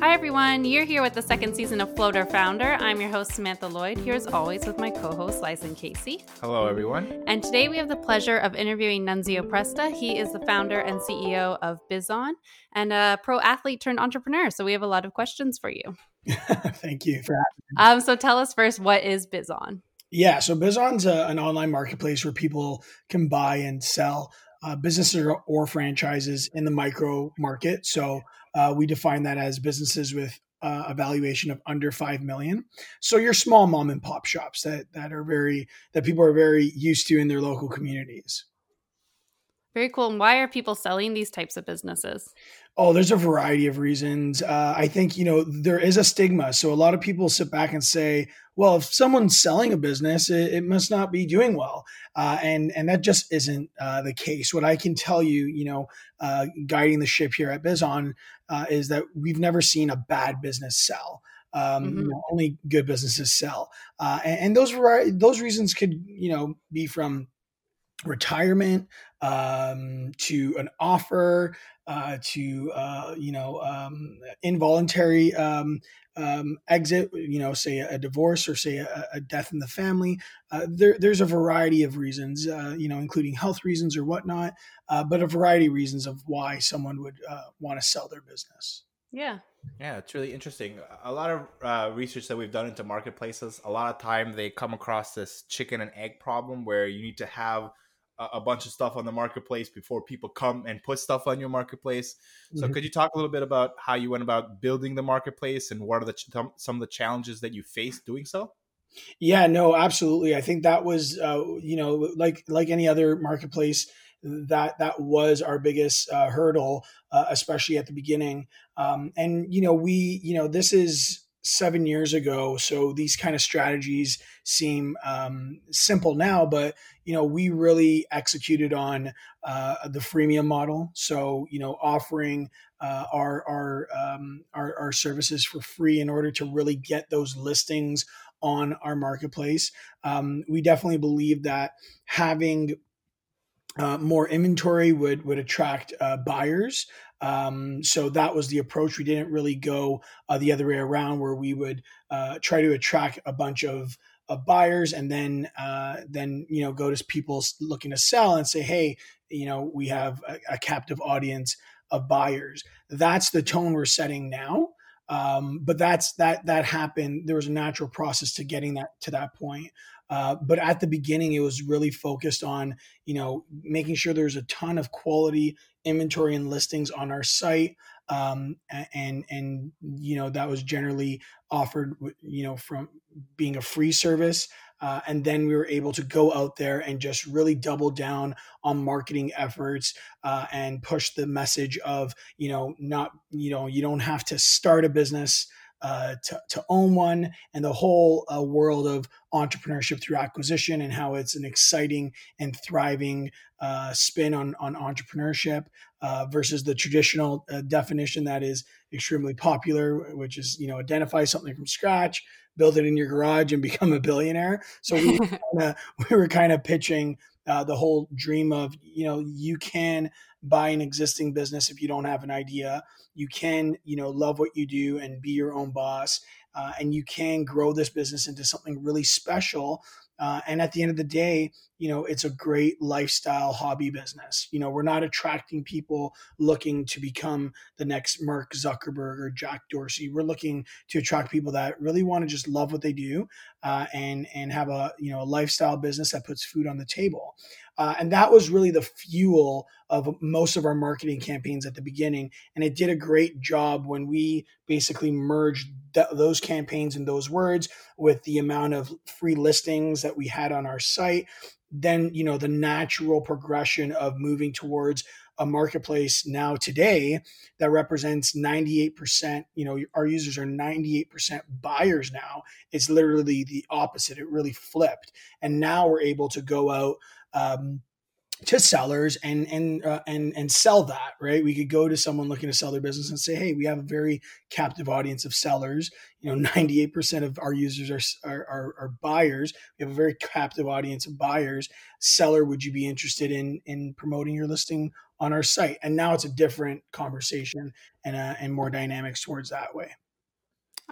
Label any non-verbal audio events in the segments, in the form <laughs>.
Hi, everyone. You're here with the second season of Floater Founder. I'm your host, Samantha Lloyd, here as always with my co host, Lyson Casey. Hello, everyone. And today we have the pleasure of interviewing Nunzio Presta. He is the founder and CEO of Bizon and a pro athlete turned entrepreneur. So we have a lot of questions for you. <laughs> Thank you for having me. Um, so tell us first, what is Bizon? Yeah, so Bizon's a, an online marketplace where people can buy and sell uh, businesses or, or, franchises in the micro market. So uh, we define that as businesses with uh, a valuation of under five million. So your small mom and pop shops that that are very that people are very used to in their local communities. Very cool. And why are people selling these types of businesses? Oh, there's a variety of reasons. Uh, I think, you know, there is a stigma. So a lot of people sit back and say, well, if someone's selling a business, it, it must not be doing well. Uh, and, and that just isn't uh, the case. What I can tell you, you know, uh, guiding the ship here at Bizon uh, is that we've never seen a bad business sell. Um, mm-hmm. you know, only good businesses sell. Uh, and, and those, those reasons could, you know, be from retirement um, to an offer uh, to uh, you know um, involuntary um, um, exit you know say a divorce or say a, a death in the family uh, there, there's a variety of reasons uh, you know including health reasons or whatnot uh, but a variety of reasons of why someone would uh, want to sell their business yeah yeah, it's really interesting. A lot of uh, research that we've done into marketplaces, a lot of time they come across this chicken and egg problem where you need to have a bunch of stuff on the marketplace before people come and put stuff on your marketplace. So, mm-hmm. could you talk a little bit about how you went about building the marketplace and what are the some of the challenges that you faced doing so? Yeah, no, absolutely. I think that was, uh, you know, like like any other marketplace, that that was our biggest uh, hurdle, uh, especially at the beginning. Um, and you know, we, you know, this is seven years ago. So these kind of strategies seem um, simple now, but you know we really executed on uh, the freemium model. So you know offering uh, our our, um, our our services for free in order to really get those listings on our marketplace. Um, we definitely believe that having uh, more inventory would would attract uh, buyers. Um, so that was the approach. We didn't really go uh, the other way around, where we would uh, try to attract a bunch of, of buyers, and then uh, then you know go to people looking to sell and say, hey, you know, we have a, a captive audience of buyers. That's the tone we're setting now. Um, but that's that that happened. There was a natural process to getting that to that point. Uh, but at the beginning, it was really focused on you know making sure there's a ton of quality inventory and listings on our site, um, and and you know that was generally offered you know from being a free service. Uh, and then we were able to go out there and just really double down on marketing efforts uh, and push the message of you know not you know you don't have to start a business uh, to, to own one and the whole uh, world of entrepreneurship through acquisition and how it's an exciting and thriving uh, spin on, on entrepreneurship uh, versus the traditional uh, definition that is extremely popular, which is, you know, identify something from scratch, build it in your garage and become a billionaire. So we, <laughs> kinda, we were kind of pitching uh, the whole dream of, you know, you can buy an existing business if you don't have an idea. You can, you know, love what you do and be your own boss. Uh, and you can grow this business into something really special uh, and at the end of the day, you know, it's a great lifestyle hobby business. You know, we're not attracting people looking to become the next Mark Zuckerberg or Jack Dorsey. We're looking to attract people that really want to just love what they do uh, and and have a you know a lifestyle business that puts food on the table. Uh, and that was really the fuel of most of our marketing campaigns at the beginning. And it did a great job when we basically merged th- those campaigns and those words with the amount of free listings that we had on our site. Then, you know, the natural progression of moving towards a marketplace now today that represents 98%, you know, our users are 98% buyers now. It's literally the opposite. It really flipped. And now we're able to go out um, to sellers and and uh, and and sell that right we could go to someone looking to sell their business and say hey we have a very captive audience of sellers you know 98% of our users are, are, are, are buyers we have a very captive audience of buyers seller would you be interested in in promoting your listing on our site. And now it's a different conversation and uh, and more dynamics towards that way.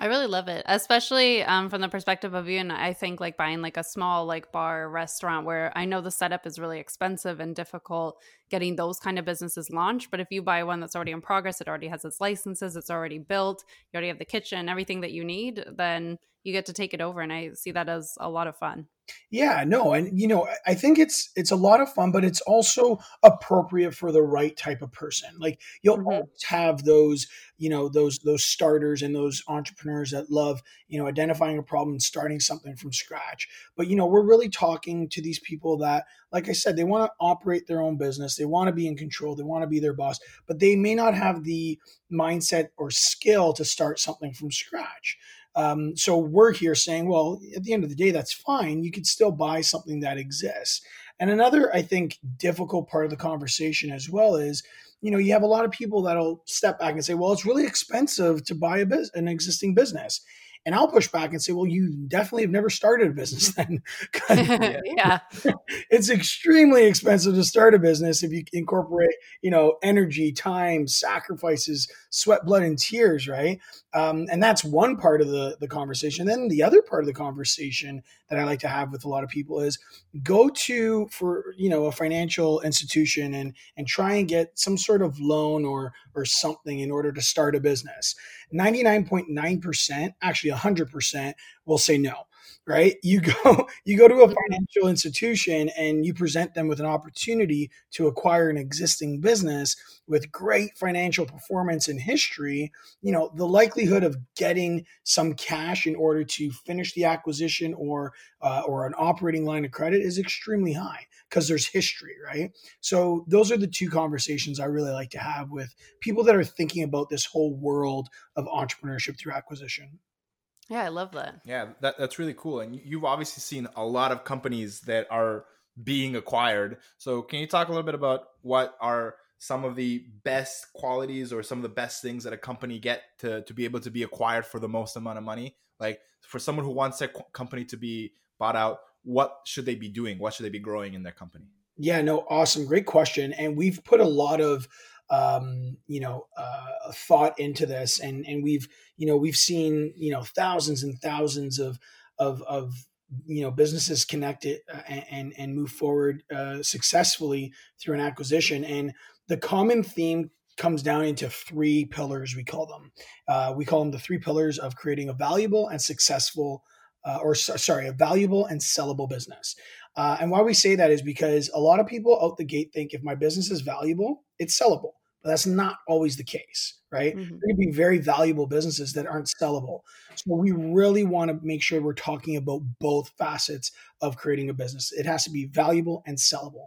I really love it, especially um, from the perspective of you. And I think like buying like a small like bar restaurant where I know the setup is really expensive and difficult getting those kind of businesses launched. But if you buy one that's already in progress, it already has its licenses, it's already built, you already have the kitchen, everything that you need, then you get to take it over. And I see that as a lot of fun. Yeah, no, and you know, I think it's it's a lot of fun, but it's also appropriate for the right type of person. Like you'll mm-hmm. always have those, you know, those those starters and those entrepreneurs that love, you know, identifying a problem and starting something from scratch. But you know, we're really talking to these people that, like I said, they want to operate their own business, they want to be in control, they want to be their boss, but they may not have the mindset or skill to start something from scratch. Um, so we're here saying, well, at the end of the day, that's fine. You could still buy something that exists. And another, I think, difficult part of the conversation as well is, you know, you have a lot of people that'll step back and say, well, it's really expensive to buy a business, an existing business. And I'll push back and say, well, you definitely have never started a business <laughs> then. <laughs> yeah. <laughs> it's extremely expensive to start a business if you incorporate, you know, energy, time, sacrifices, sweat, blood, and tears, right? Um, and that's one part of the, the conversation. Then the other part of the conversation that I like to have with a lot of people is go to for, you know, a financial institution and and try and get some sort of loan or or something in order to start a business. 99.9%, actually 100% will say no right? You go <laughs> you go to a financial institution and you present them with an opportunity to acquire an existing business with great financial performance and history you know the likelihood of getting some cash in order to finish the acquisition or uh, or an operating line of credit is extremely high because there's history right? So those are the two conversations i really like to have with people that are thinking about this whole world of entrepreneurship through acquisition yeah, I love that. Yeah, that, that's really cool. And you've obviously seen a lot of companies that are being acquired. So, can you talk a little bit about what are some of the best qualities or some of the best things that a company get to, to be able to be acquired for the most amount of money? Like for someone who wants their company to be bought out, what should they be doing? What should they be growing in their company? Yeah, no, awesome. Great question. And we've put a lot of um, you know, uh, thought into this, and and we've you know we've seen you know thousands and thousands of of of you know businesses connected uh, and and move forward uh, successfully through an acquisition, and the common theme comes down into three pillars. We call them. Uh, we call them the three pillars of creating a valuable and successful. Uh, or sorry, a valuable and sellable business. Uh, and why we say that is because a lot of people out the gate think if my business is valuable, it's sellable. But that's not always the case, right? Mm-hmm. There can be very valuable businesses that aren't sellable. So we really want to make sure we're talking about both facets of creating a business. It has to be valuable and sellable.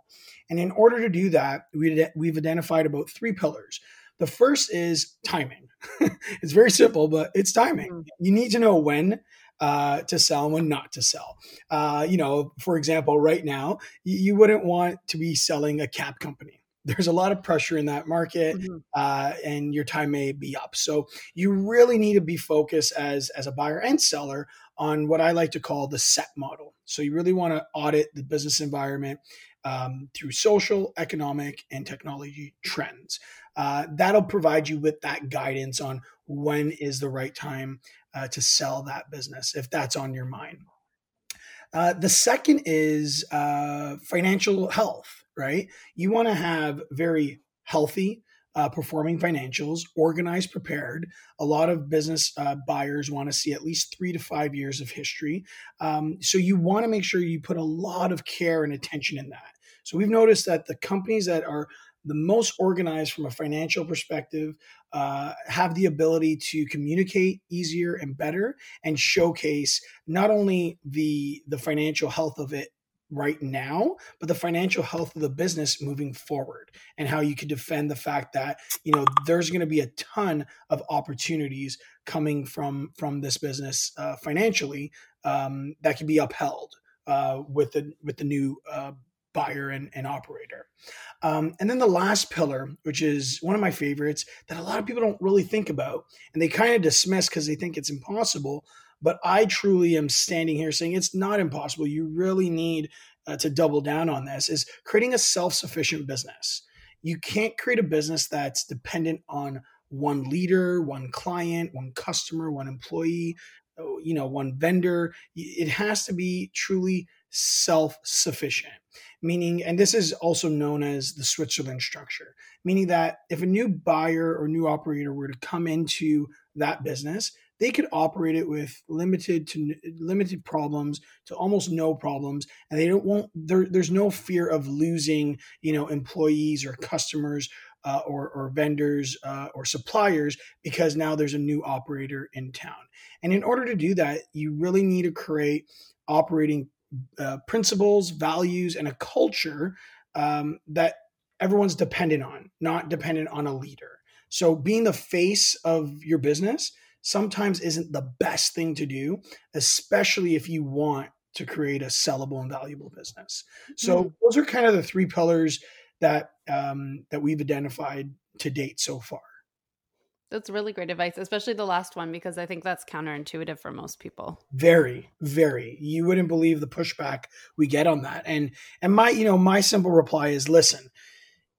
And in order to do that, we, we've identified about three pillars. The first is timing. <laughs> it's very simple, but it's timing. Mm-hmm. You need to know when uh, to sell and when not to sell. Uh, you know, for example, right now, you, you wouldn't want to be selling a cap company there's a lot of pressure in that market mm-hmm. uh, and your time may be up. So you really need to be focused as as a buyer and seller on what i like to call the set model. So you really want to audit the business environment um, through social economic and technology trends. Uh, that'll provide you with that guidance on when is the right time uh, to sell that business if that's on your mind. Uh, the second is uh, financial health right? You want to have very healthy, uh, performing financials, organized, prepared. A lot of business uh, buyers want to see at least three to five years of history. Um, so you want to make sure you put a lot of care and attention in that. So we've noticed that the companies that are the most organized from a financial perspective uh, have the ability to communicate easier and better and showcase not only the the financial health of it right now, but the financial health of the business moving forward and how you can defend the fact that, you know, there's going to be a ton of opportunities coming from from this business uh, financially um, that can be upheld uh, with the with the new uh, buyer and, and operator. Um, and then the last pillar, which is one of my favorites that a lot of people don't really think about and they kind of dismiss because they think it's impossible, but I truly am standing here saying it's not impossible. You really need uh, to double down on this is creating a self-sufficient business. you can't create a business that's dependent on one leader, one client, one customer, one employee, uh, you know, one vendor. It has to be truly self sufficient, meaning, and this is also known as the Switzerland structure, meaning that if a new buyer or new operator were to come into that business, they could operate it with limited to limited problems to almost no problems and they don't won't there, there's no fear of losing you know employees or customers uh, or, or vendors uh, or suppliers because now there's a new operator in town. And in order to do that you really need to create operating uh, principles values and a culture um, that everyone's dependent on not dependent on a leader. So being the face of your business sometimes isn't the best thing to do, especially if you want to create a sellable and valuable business. So mm. those are kind of the three pillars that um, that we've identified to date so far. That's really great advice, especially the last one, because I think that's counterintuitive for most people. Very, very. You wouldn't believe the pushback we get on that. And and my, you know, my simple reply is listen,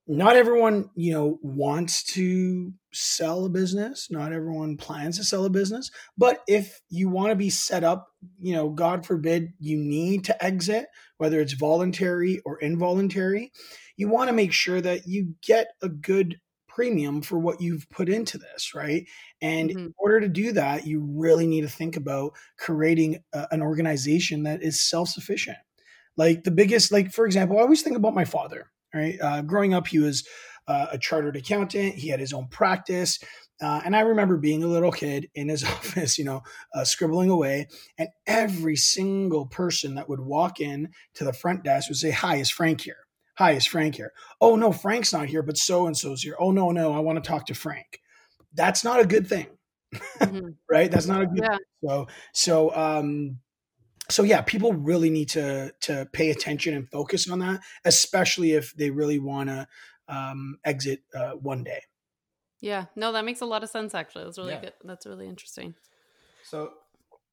not everyone, you know, wants to sell a business. Not everyone plans to sell a business. But if you want to be set up, you know, God forbid you need to exit, whether it's voluntary or involuntary, you want to make sure that you get a good premium for what you've put into this, right? And mm-hmm. in order to do that, you really need to think about creating a, an organization that is self sufficient. Like the biggest, like for example, I always think about my father Right. Uh, growing up, he was uh, a chartered accountant. He had his own practice. Uh, and I remember being a little kid in his <laughs> office, you know, uh, scribbling away. And every single person that would walk in to the front desk would say, Hi, is Frank here? Hi, is Frank here? Oh, no, Frank's not here, but so and so's here. Oh, no, no, I want to talk to Frank. That's not a good thing. Mm-hmm. <laughs> right? That's not a good yeah. thing. So, so, um, so yeah, people really need to to pay attention and focus on that, especially if they really want to um, exit uh, one day. Yeah, no, that makes a lot of sense. Actually, that's really yeah. good. That's really interesting. So,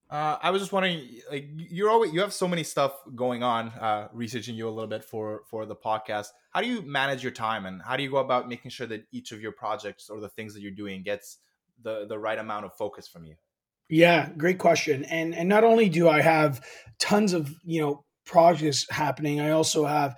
uh, I was just wondering, like, you're always you have so many stuff going on, uh, researching you a little bit for for the podcast. How do you manage your time, and how do you go about making sure that each of your projects or the things that you're doing gets the the right amount of focus from you? Yeah, great question. And and not only do I have tons of you know projects happening, I also have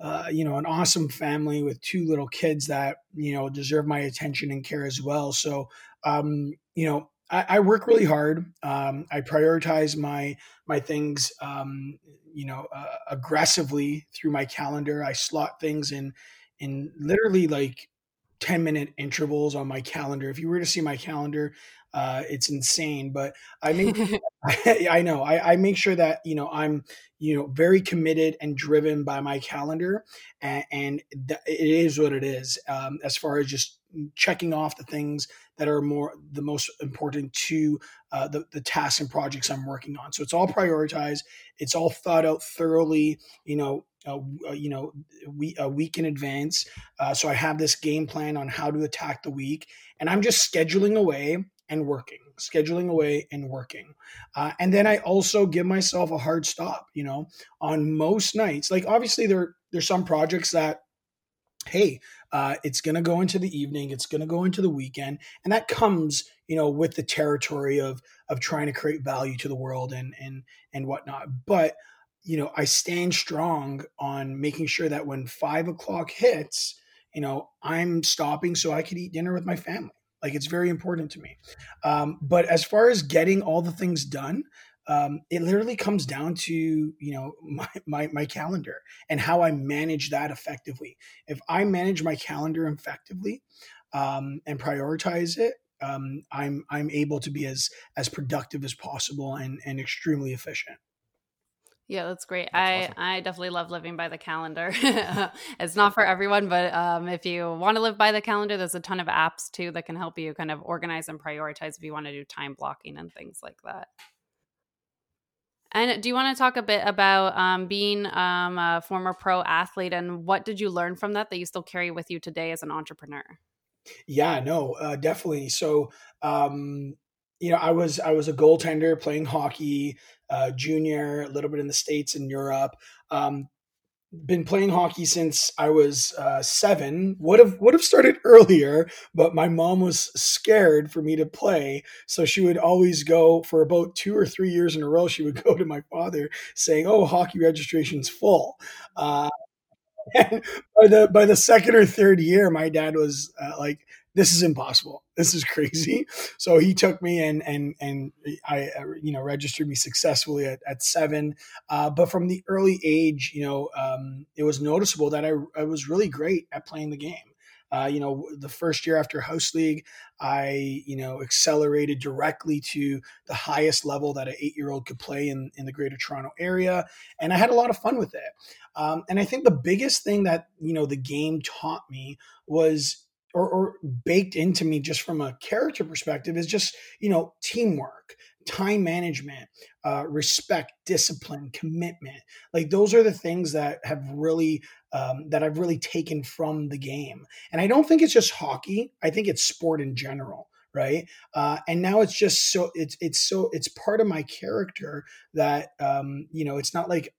uh, you know an awesome family with two little kids that you know deserve my attention and care as well. So um, you know I, I work really hard. Um, I prioritize my my things um, you know uh, aggressively through my calendar. I slot things in in literally like 10 minute intervals on my calendar. If you were to see my calendar, uh, it's insane. But I make I, <laughs> <laughs> I, know I, I, make sure that you know I'm you know very committed and driven by my calendar, and, and th- it is what it is. Um, as far as just checking off the things that are more the most important to uh, the, the tasks and projects I'm working on. So it's all prioritized. It's all thought out thoroughly. You know, uh, you know, we, a week in advance. Uh, so I have this game plan on how to attack the week, and I'm just scheduling away and working, scheduling away and working. Uh, and then I also give myself a hard stop, you know, on most nights. Like obviously there there's some projects that hey, uh, it's going to go into the evening, it's going to go into the weekend, and that comes, you know, with the territory of of trying to create value to the world and and and whatnot. But you know, I stand strong on making sure that when five o'clock hits, you know, I'm stopping so I could eat dinner with my family. Like it's very important to me. Um, but as far as getting all the things done, um, it literally comes down to you know <laughs> my, my, my calendar and how I manage that effectively. If I manage my calendar effectively um, and prioritize it, um, I'm I'm able to be as as productive as possible and and extremely efficient. Yeah, that's great. That's I awesome. I definitely love living by the calendar. <laughs> it's not for everyone, but um, if you want to live by the calendar, there's a ton of apps too that can help you kind of organize and prioritize if you want to do time blocking and things like that. And do you want to talk a bit about um, being um, a former pro athlete and what did you learn from that that you still carry with you today as an entrepreneur? Yeah, no, uh, definitely. So, um, you know, I was I was a goaltender playing hockey, uh, junior, a little bit in the states and Europe. Um, been playing hockey since I was uh, seven. Would have would have started <laughs> earlier, but my mom was scared for me to play, so she would always go for about two or three years in a row. She would <laughs> go to my father saying, "Oh, hockey registration's full." Uh, <laughs> by the by the second or third year, my dad was uh, like, "This is impossible. This is crazy." So he took me and and and I uh, you know registered me successfully at, at seven. Uh, but from the early age, you know, um, it was noticeable that I I was really great at playing the game. Uh, you know, the first year after House League, I, you know, accelerated directly to the highest level that an eight year old could play in, in the greater Toronto area. And I had a lot of fun with it. Um, and I think the biggest thing that, you know, the game taught me was or, or, baked into me just from a character perspective is just you know teamwork time management uh, respect discipline commitment. Like those are the things that have really um, that i've really taken from the game. And i don't think it's just hockey. I think it's sport in general right? Uh, and now it's just so it's it's so it's part of my character that um, you know it's not like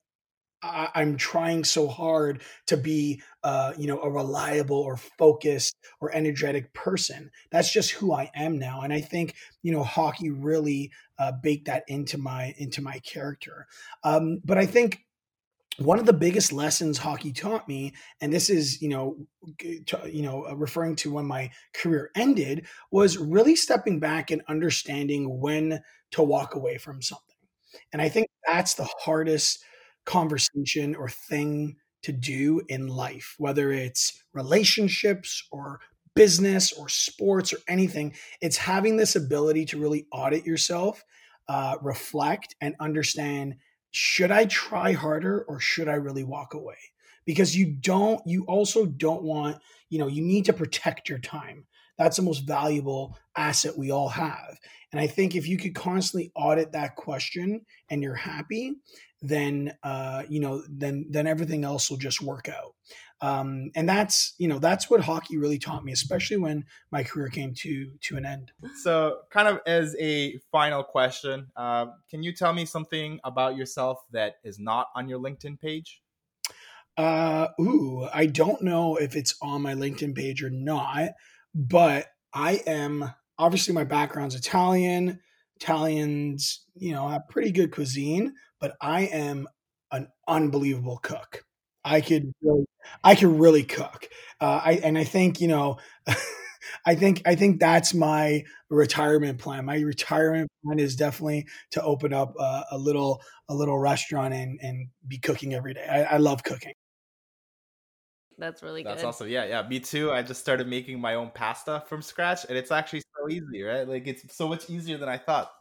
I, am trying so hard to be, uh, you know, a reliable or focused or energetic person. That's just who I am now, and I think you know hockey really uh, baked that into my into my character. Um, but I think one of the biggest lessons hockey taught me, and this is you know, you know, uh, referring to when my career ended, was really stepping back and understanding when to walk away from something. And I think that's the hardest conversation or thing to do in life, whether it's relationships or business or sports or anything. It's having this ability to really audit yourself, uh, reflect, and understand should I try harder or should I really walk away? Because you don't, you also don't want, you know, you need to protect your time. That's the most valuable asset we all have. And I think if you could constantly audit that question and you're happy, then uh, you know then then everything else will just work out. Um, and that's you know that's what hockey really taught me, especially when my career came to to an end. So, kind of as a final question, uh, can you tell me something about yourself that is not on your LinkedIn page? Uh, ooh, I don't know if it's on my LinkedIn page or not, but I am obviously my background's Italian. Italians, you know, have pretty good cuisine, but I am an unbelievable cook. I could really, I could really cook. Uh, I and I think you know, <laughs> I think I think that's my retirement plan. My retirement plan is definitely to open up a, a little a little restaurant and and be cooking every day. I, I love cooking. That's really That's good. That's awesome. Yeah, yeah. Me too. I just started making my own pasta from scratch, and it's actually so easy, right? Like it's so much easier than I thought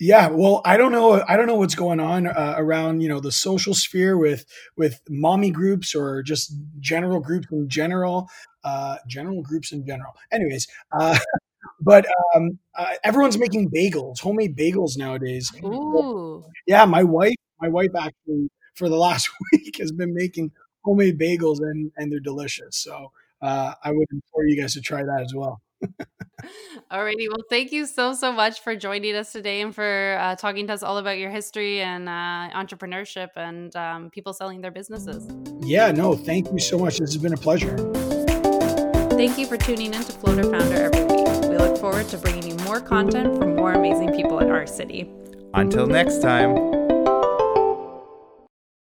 yeah well i don't know i don't know what's going on uh, around you know the social sphere with with mommy groups or just general groups in general uh general groups in general anyways uh <laughs> but um uh, everyone's making bagels homemade bagels nowadays Ooh. yeah my wife my wife actually for the last <laughs> week has been making homemade bagels and and they're delicious so uh i would implore you guys to try that as well Alrighty. Well, thank you so, so much for joining us today and for uh, talking to us all about your history and uh, entrepreneurship and um, people selling their businesses. Yeah, no, thank you so much. This has been a pleasure. Thank you for tuning in to Floater Founder every week. We look forward to bringing you more content from more amazing people in our city. Until next time.